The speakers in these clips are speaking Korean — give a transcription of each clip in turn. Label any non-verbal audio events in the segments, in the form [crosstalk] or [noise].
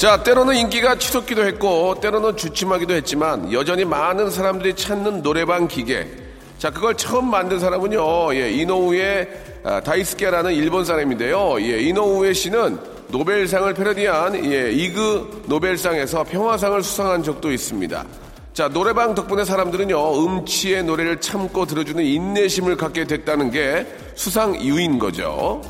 자 때로는 인기가 치솟기도 했고 때로는 주춤하기도 했지만 여전히 많은 사람들이 찾는 노래방 기계 자 그걸 처음 만든 사람은요 예, 이노우의 아, 다이스케라는 일본 사람인데요 예, 이노우에 씨는 노벨상을 패러디한 예, 이그 노벨상에서 평화상을 수상한 적도 있습니다. 자, 노래방 덕분에 사람들은요, 음치의 노래를 참고 들어주는 인내심을 갖게 됐다는 게 수상 이유인 거죠.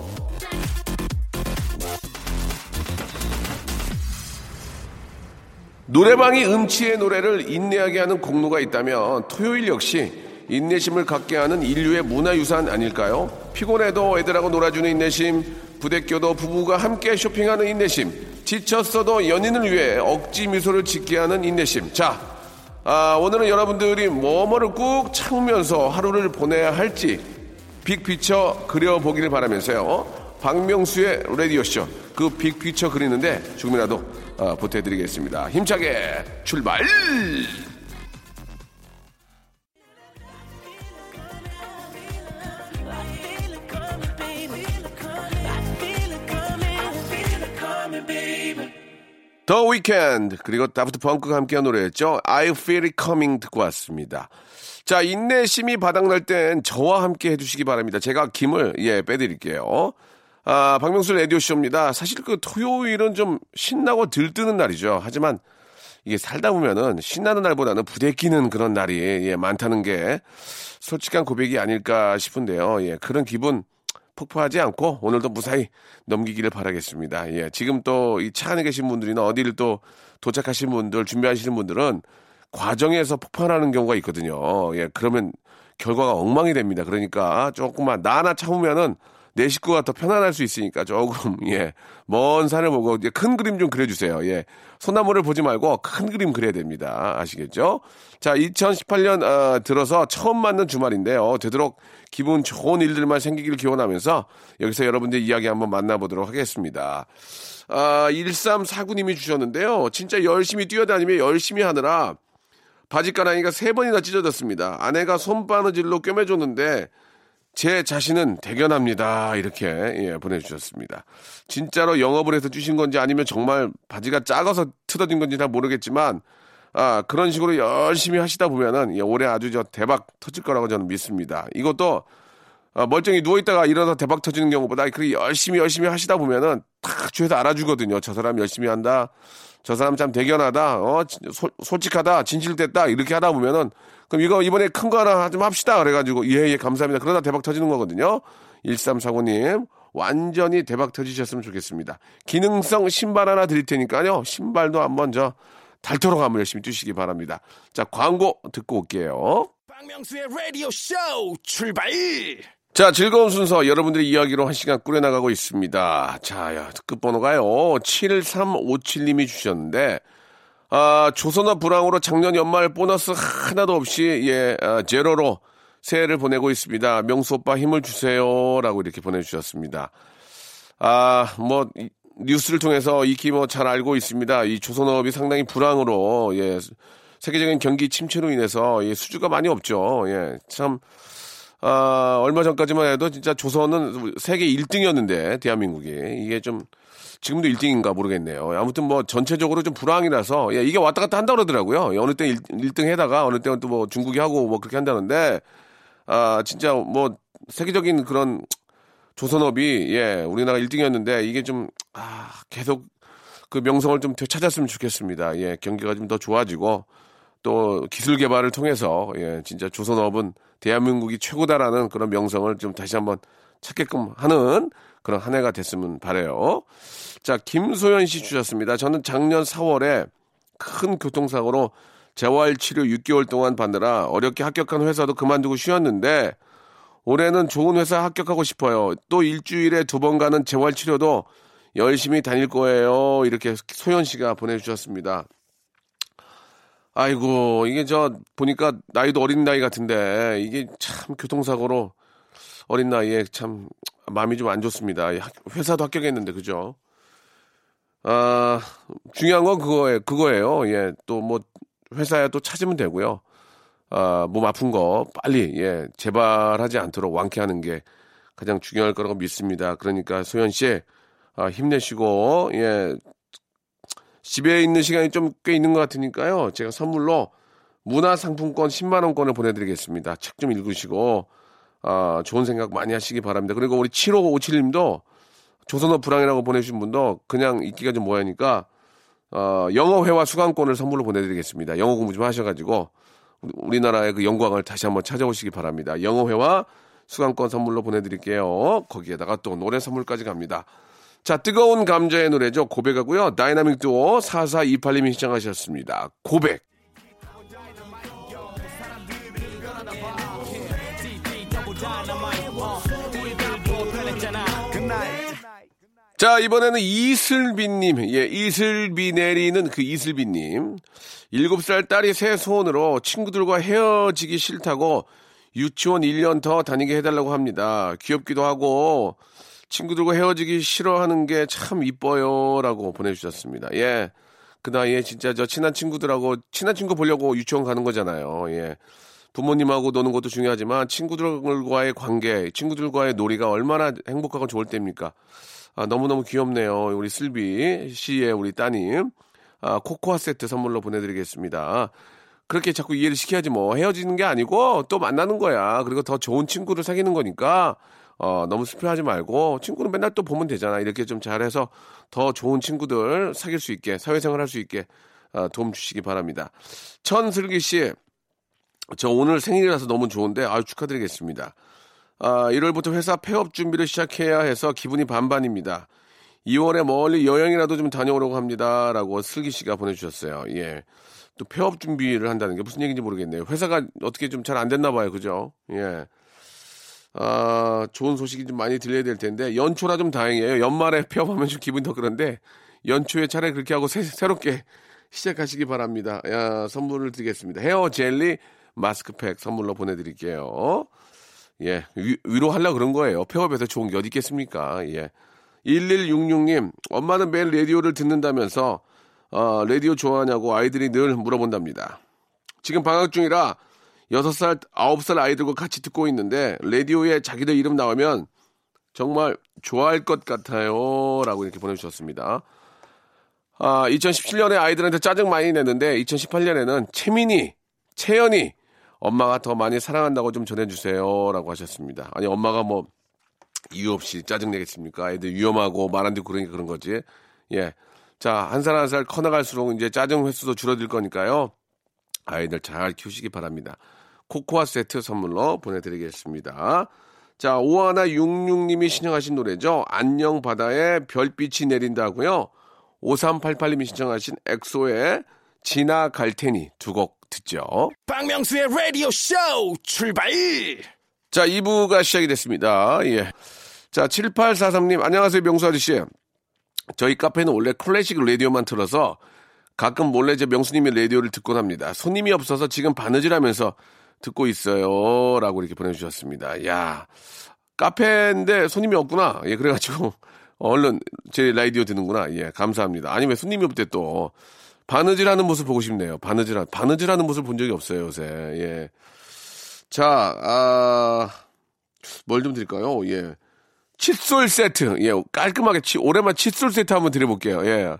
노래방이 음치의 노래를 인내하게 하는 공로가 있다면 토요일 역시 인내심을 갖게 하는 인류의 문화유산 아닐까요? 피곤해도 애들하고 놀아주는 인내심, 부대껴도 부부가 함께 쇼핑하는 인내심, 지쳤어도 연인을 위해 억지 미소를 짓게 하는 인내심. 자, 아, 오늘은 여러분들이 뭐뭐를 꾹 참으면서 하루를 보내야 할지 빅피처 그려보기를 바라면서요. 박명수의 라디오쇼 그 빅피처 그리는데 조금이라도 어, 보태드리겠습니다. 힘차게 출발! 더 위켄드 그리고 다프트 펑크가 함께한 노래였죠. I Feel It Coming 듣고 왔습니다. 자 인내심이 바닥날 땐 저와 함께 해주시기 바랍니다. 제가 김을 예 빼드릴게요. 아 박명수 라디오 쇼입니다. 사실 그 토요일은 좀 신나고 들뜨는 날이죠. 하지만 이게 살다 보면은 신나는 날보다는 부대끼는 그런 날이 예, 많다는 게 솔직한 고백이 아닐까 싶은데요. 예, 그런 기분 폭파하지 않고 오늘도 무사히 넘기기를 바라겠습니다. 예, 지금 또 이 차 안에 계신 분들이나 어디를 또 도착하신 분들, 준비하시는 분들은 과정에서 폭발하는 경우가 있거든요. 예, 그러면 결과가 엉망이 됩니다. 그러니까 조금만 나 하나 참으면은 내 식구가 더 편안할 수 있으니까 조금 [laughs] 예 먼 산을 보고 이제 큰 그림 좀 그려주세요. 예 소나무를 보지 말고 큰 그림 그려야 됩니다. 아시겠죠? 자 2018년 어, 들어서 처음 맞는 주말인데요. 되도록 기분 좋은 일들만 생기길 기원하면서 여기서 여러분들 이야기 한번 만나보도록 하겠습니다. 아 1349님이 주셨는데요. 진짜 열심히 뛰어다니며 열심히 하느라 바지가랑이가 세 번이나 찢어졌습니다. 아내가 손바느질로 꿰매줬는데 제 자신은 대견합니다. 이렇게 예, 보내주셨습니다. 진짜로 영업을 해서 주신 건지 아니면 정말 바지가 작아서 틀어진 건지 잘 모르겠지만 아 그런 식으로 열심히 하시다 보면은 예, 올해 아주 저 대박 터질 거라고 저는 믿습니다. 이것도 아, 멀쩡히 누워 있다가 일어나서 대박 터지는 경우보다 그렇게 열심히 열심히 하시다 보면은 탁 주위에서 알아주거든요. 저 사람 열심히 한다. 저 사람 참 대견하다. 어 소, 솔직하다. 진실됐다. 이렇게 하다 보면은 그럼 이거 이번에 큰 거 하나 좀 합시다. 그래가지고 예예 예, 감사합니다. 그러다 대박 터지는 거거든요. 1349님 완전히 대박 터지셨으면 좋겠습니다. 기능성 신발 하나 드릴 테니까요. 신발도 한번 저 닳도록 한번 열심히 뛰시기 바랍니다. 자 광고 듣고 올게요. 박명수의 라디오 쇼 출발. 자, 즐거운 순서 여러분들의 이야기로 한 시간 꾸려나가고 있습니다. 자, 야, 끝번호가요. 7357님이 주셨는데 아, 조선업 불황으로 작년 연말 보너스 하나도 없이 예, 아, 제로로 새해를 보내고 있습니다. 명수 오빠 힘을 주세요 라고 이렇게 보내 주셨습니다. 아, 뭐 뉴스를 통해서 익히 뭐 잘 알고 있습니다. 이 조선업이 상당히 불황으로 예, 세계적인 경기 침체로 인해서 예, 수주가 많이 없죠. 예, 참 아, 얼마 전까지만 해도 진짜 조선은 세계 1등이었는데, 대한민국이. 이게 좀, 지금도 1등인가 모르겠네요. 아무튼 뭐 전체적으로 좀 불황이라서, 예, 이게 왔다 갔다 한다 그러더라고요. 어느 때 1, 등 해다가 어느 때는 또 뭐 중국이 하고 뭐 그렇게 한다는데, 아, 진짜 뭐 세계적인 그런 조선업이, 예, 우리나라 1등이었는데, 이게 좀, 아, 계속 그 명성을 좀 되찾았으면 좋겠습니다. 예, 경기가 좀 더 좋아지고, 또 기술 개발을 통해서, 예, 진짜 조선업은 대한민국이 최고다라는 그런 명성을 좀 다시 한번 찾게끔 하는 그런 한 해가 됐으면 바래요. 자, 김소연 씨 주셨습니다. 저는 작년 4월에 큰 교통사고로 재활 치료 6개월 동안 받느라 어렵게 합격한 회사도 그만두고 쉬었는데 올해는 좋은 회사 합격하고 싶어요. 또 일주일에 두 번 가는 재활 치료도 열심히 다닐 거예요. 이렇게 소연 씨가 보내주셨습니다. 아이고, 이게 저, 보니까 나이도 어린 나이 같은데, 이게 참 교통사고로 어린 나이에 참 마음이 좀 안 좋습니다. 회사도 합격했는데, 그죠? 아, 중요한 건 그거에, 그거예요. 예, 또 뭐, 회사에 또 찾으면 되고요. 아, 몸 아픈 거 빨리, 예, 재발하지 않도록 완쾌하는 게 가장 중요할 거라고 믿습니다. 그러니까 소연 씨, 아, 힘내시고, 예, 집에 있는 시간이 좀 꽤 있는 것 같으니까요. 제가 선물로 문화상품권 10만원권을 보내드리겠습니다. 책 좀 읽으시고, 아, 좋은 생각 많이 하시기 바랍니다. 그리고 우리 7557님도 조선어 불황이라고 보내주신 분도 그냥 읽기가 좀 뭐하니까, 어, 영어회화 수강권을 선물로 보내드리겠습니다. 영어 공부 좀 하셔가지고, 우리나라의 그 영광을 다시 한번 찾아오시기 바랍니다. 영어회화 수강권 선물로 보내드릴게요. 거기에다가 또 노래 선물까지 갑니다. 자, 뜨거운 감자의 노래죠. 고백하고요. 다이나믹 두오 4428님이 신청하셨습니다. 고백. 자, 이번에는 이슬비님. 예, 이슬비 내리는 그 이슬비님. 7살 딸이 새 소원으로 친구들과 헤어지기 싫다고 유치원 1년 더 다니게 해달라고 합니다. 귀엽기도 하고, 친구들과 헤어지기 싫어하는 게 참 이뻐요. 라고 보내주셨습니다. 예. 그 나이에 진짜 저 친한 친구들하고, 친한 친구 보려고 유치원 가는 거잖아요. 예. 부모님하고 노는 것도 중요하지만 친구들과의 관계, 친구들과의 놀이가 얼마나 행복하고 좋을 때입니까? 아, 너무너무 귀엽네요. 우리 슬비 씨의 우리 따님. 아, 코코아 세트 선물로 보내드리겠습니다. 그렇게 자꾸 이해를 시켜야지 뭐 헤어지는 게 아니고 또 만나는 거야. 그리고 더 좋은 친구를 사귀는 거니까 어, 너무 슬퍼하지 말고 친구는 맨날 또 보면 되잖아. 이렇게 좀 잘해서 더 좋은 친구들 사귈 수 있게 사회생활 할 수 있게 어, 도움 주시기 바랍니다. 천슬기 씨, 저 오늘 생일이라서 너무 좋은데 아유 축하드리겠습니다. 아, 1월부터 회사 폐업 준비를 시작해야 해서 기분이 반반입니다. 2월에 멀리 여행이라도 좀 다녀오려고 합니다. 라고 슬기 씨가 보내주셨어요. 예. 또 폐업 준비를 한다는 게 무슨 얘기인지 모르겠네요. 회사가 어떻게 좀 잘 안 됐나 봐요. 그죠? 예. 아, 좋은 소식이 좀 많이 들려야 될 텐데, 연초라 좀 다행이에요. 연말에 [laughs] 폐업하면 좀 기분이 더 그런데, 연초에 차라리 그렇게 하고 새, 새롭게 [laughs] 시작하시기 바랍니다. 야, 선물을 드리겠습니다. 헤어 젤리 마스크팩 선물로 보내드릴게요. 예, 위, 위로하려고 그런 거예요. 폐업에서 좋은 게 어디 있겠습니까? 예. 1166님, 엄마는 매일 라디오를 듣는다면서, 어, 라디오 좋아하냐고 아이들이 늘 물어본답니다. 지금 방학 중이라 6살, 9살 아이들과 같이 듣고 있는데, 라디오에 자기들 이름 나오면 정말 좋아할 것 같아요. 라고 이렇게 보내주셨습니다. 아, 2017년에 아이들한테 짜증 많이 냈는데, 2018년에는 채민이, 채연이, 엄마가 더 많이 사랑한다고 좀 전해주세요. 라고 하셨습니다. 아니, 엄마가 뭐, 이유 없이 짜증 내겠습니까? 애들 위험하고 말 안 듣고 그러니까 그런 거지. 예. 자, 한 살 한 살 커나갈수록 이제 짜증 횟수도 줄어들 거니까요. 아이들 잘 키우시기 바랍니다. 코코아 세트 선물로 보내드리겠습니다. 자, 오하나 66님이 신청하신 노래죠. 안녕 바다에 별빛이 내린다고요. 5388님이 신청하신 엑소의 지나갈 테니 두 곡 듣죠. 박명수의 라디오 쇼 출발! 자, 2부가 시작이 됐습니다. 예. 자, 7843님, 안녕하세요, 명수 아저씨. 저희 카페는 원래 클래식 라디오만 틀어서 가끔 몰래 제 명수님의 라디오를 듣곤 합니다. 손님이 없어서 지금 바느질하면서 듣고 있어요. 라고 이렇게 보내주셨습니다. 야 카페인데 손님이 없구나. 예, 그래가지고 [laughs] 얼른 제 라디오 듣는구나. 예, 감사합니다. 아니, 왜 손님이 없대 또. 바느질 하는 모습 보고 싶네요. 바느질, 바느질 하는 모습 본 적이 없어요, 요새. 예. 자, 아, 뭘 좀 드릴까요? 예. 칫솔 세트. 예, 깔끔하게, 치, 오랜만 칫솔 세트 한번 드려볼게요. 예.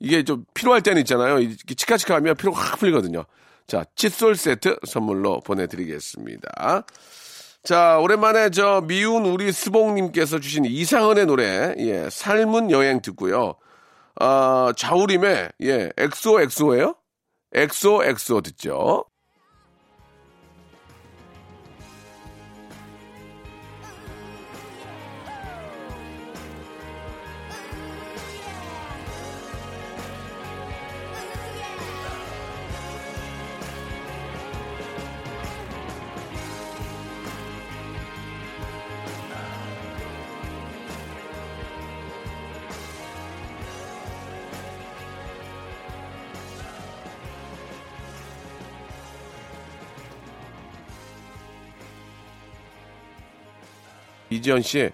이게 좀 필요할 때는 있잖아요. 치카치카 하면 피로가 확 풀리거든요. 자, 칫솔 세트 선물로 보내드리겠습니다. 자, 오랜만에 저 미운 우리 스봉님께서 주신 이상은의 노래, 예, 삶은 여행 듣고요. 아, 자우림의, 예, 엑소 엑소예요 엑소 엑소 듣죠. 이지연 씨,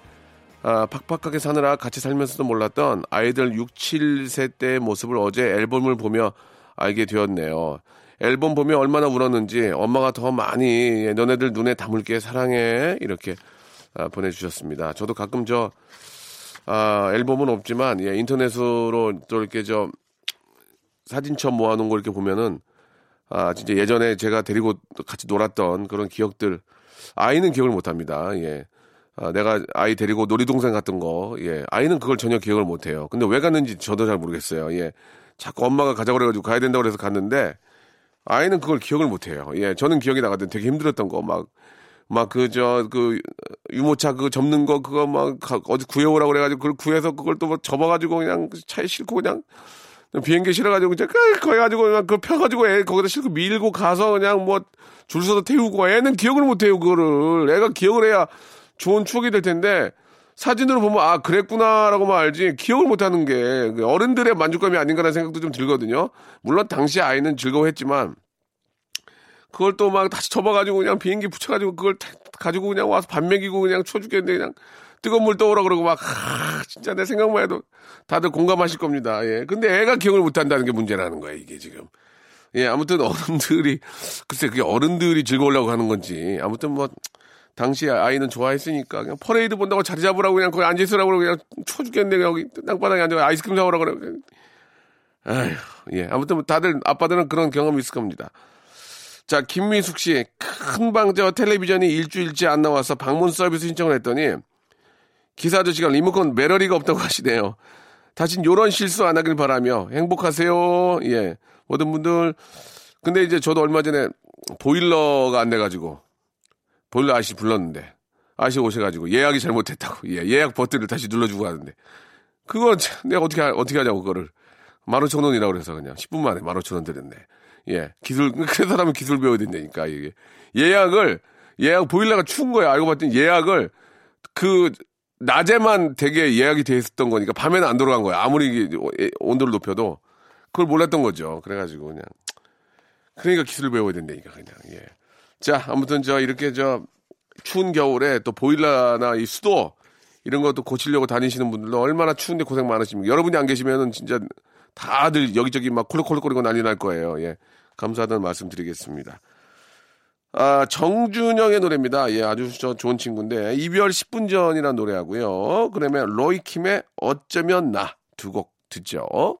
아, 팍팍하게 사느라 같이 살면서도 몰랐던 아이들 6, 7세 때의 모습을 어제 앨범을 보며 알게 되었네요. 앨범 보면 얼마나 울었는지 엄마가 더 많이 너네들 눈에 담을게 사랑해 이렇게 아, 보내주셨습니다. 저도 가끔 저 아, 앨범은 없지만 예, 인터넷으로 또 이렇게 저 사진첩 모아놓은 거 이렇게 보면은 아 진짜 예전에 제가 데리고 같이 놀았던 그런 기억들 아이는 기억을 못합니다. 예. 아, 내가 아이 데리고 놀이동산 갔던 거, 예. 아이는 그걸 전혀 기억을 못 해요. 근데 왜 갔는지 저도 잘 모르겠어요. 예. 자꾸 엄마가 가자고 그래가지고 가야 된다고 그래서 갔는데, 아이는 그걸 기억을 못 해요. 예. 저는 기억이 나거든. 되게 힘들었던 거, 막, 막 그, 저, 그, 유모차 그 접는 거, 그거 막, 어디 구해오라고 그래가지고 그걸 구해서 그걸 또뭐 접어가지고 그냥 차에 싣고 그냥 비행기 실어가지고 이제 거기 가지고 그냥 그 펴가지고 애 거기다 싣고 밀고 가서 그냥 뭐 줄 서서 태우고 애는 기억을 못 해요, 그거를. 애가 기억을 해야 좋은 추억이 될 텐데 사진으로 보면 아 그랬구나라고만 알지 기억을 못하는 게그 어른들의 만족감이 아닌가라는 생각도 좀 들거든요. 물론 당시 아이는 즐거워했지만 그걸 또 막 다시 접어가지고 그냥 비행기 붙여가지고 그걸 가지고 그냥 와서 밥 먹이고 그냥 쳐 죽겠는데 그냥 뜨거운 물 떠오라 그러고 막 하, 진짜 내 생각만 해도 다들 공감하실 겁니다. 예. 근데 애가 기억을 못한다는 게 문제라는 거예요 이게 지금. 예, 아무튼 어른들이 글쎄 그게 어른들이 즐거우려고 하는 건지 아무튼 뭐 당시 아이는 좋아했으니까 그냥 퍼레이드 본다고 자리 잡으라고 그냥 거기 앉아 있으라고 그냥 쳐 죽겠네 여기 땅바닥에 앉아 아이스크림 사오라고 그래. 아휴, 예. 아무튼 다들 아빠들은 그런 경험이 있을 겁니다. 자, 김미숙 씨. 큰 방저 텔레비전이 일주일째 안 나와서 방문 서비스 신청을 했더니 기사 아저씨가 리모컨 매러리가 없다고 [laughs] 하시네요. 다신 요런 실수 안 하길 바라며 행복하세요. 예. 모든 분들. 근데 이제 저도 얼마 전에 보일러가 안 돼가지고 보일러 아저씨 불렀는데. 아저씨 오셔가지고 예약이 잘못됐다고. 예, 예약 버튼을 다시 눌러주고 하는데. 그거 내가 어떻게 어떻게 하냐고 그거를. 만 오천 원이라고 그래서 그냥 10분 만에 만 오천 원 드렸네. 예, 기술 [laughs] 그래서 하면 기술 배워야 된다니까 이게. 예약을 예약 보일러가 추운 거야. 알고 봤더니 예약을 그 낮에만 되게 예약이 돼 있었던 거니까 밤에는 안 돌아간 거야. 아무리 온도를 높여도. 그걸 몰랐던 거죠. 그래가지고 그냥. 그러니까 기술 배워야 된다니까 그냥. 예. 자, 아무튼 저 이렇게 저 추운 겨울에 또 보일러나 이 수도 이런 것도 고치려고 다니시는 분들도 얼마나 추운데 고생 많으십니까? 여러분이 안 계시면은 진짜 다들 여기저기 막 콜록콜록거리고 난리 날 거예요. 예. 감사하다는 말씀 드리겠습니다. 아, 정준영의 노래입니다. 예, 아주 저 좋은 친구인데 이별 10분 전이라는 노래하고요. 그러면 로이킴의 어쩌면 나 두 곡 듣죠.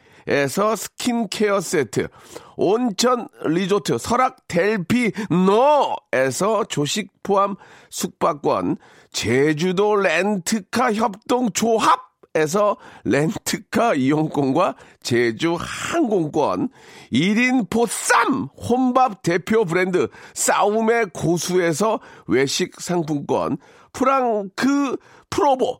에서 skin care 세트, 온천 리조트 설악 델피노에서 조식 포함 숙박권, 제주도 렌트카 협동 조합 에서 렌트카 이용권과 제주 항공권, 1인 보쌈 혼밥 대표 브랜드 싸움의 고수에서 외식 상품권, 프랑크 프로보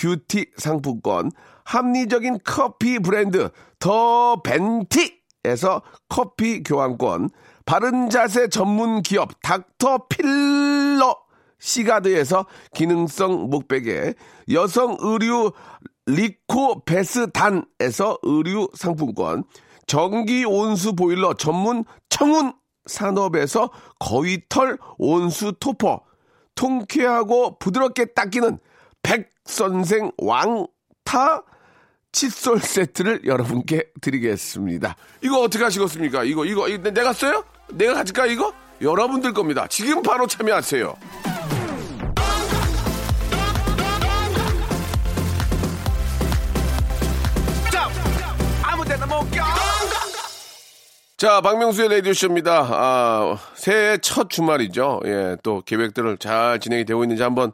뷰티 상품권, 합리적인 커피 브랜드 더 벤티에서 커피 교환권, 바른 자세 전문 기업 닥터 필러 시가드에서 기능성 목베개, 여성 의류 리코 베스단에서 의류 상품권, 전기 온수 보일러 전문 청운 산업에서 거위털 온수 토퍼, 통쾌하고 부드럽게 닦이는 백 선생 왕타 칫솔 세트를 여러분께 드리겠습니다. 이거 어떻게 하시겠습니까? 이거, 이거, 이거 내가 써요? 내가 가질까, 이거? 여러분들 겁니다. 지금 바로 참여하세요. 자, 박명수의 라디오쇼입니다. 아, 새해 첫 주말이죠. 예, 또 계획들을 잘 진행이 되고 있는지 한번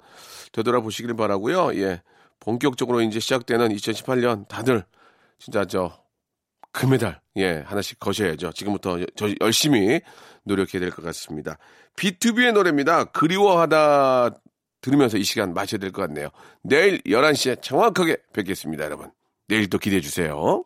되돌아보시길 바라고요 예, 본격적으로 이제 시작되는 2018년 다들 진짜 저 금메달, 예, 하나씩 거셔야죠. 지금부터 저 열심히 노력해야 될 것 같습니다. B2B의 노래입니다. 그리워하다 들으면서 이 시간 마셔야 될 것 같네요. 내일 11시에 정확하게 뵙겠습니다, 여러분. 내일 또 기대해 주세요.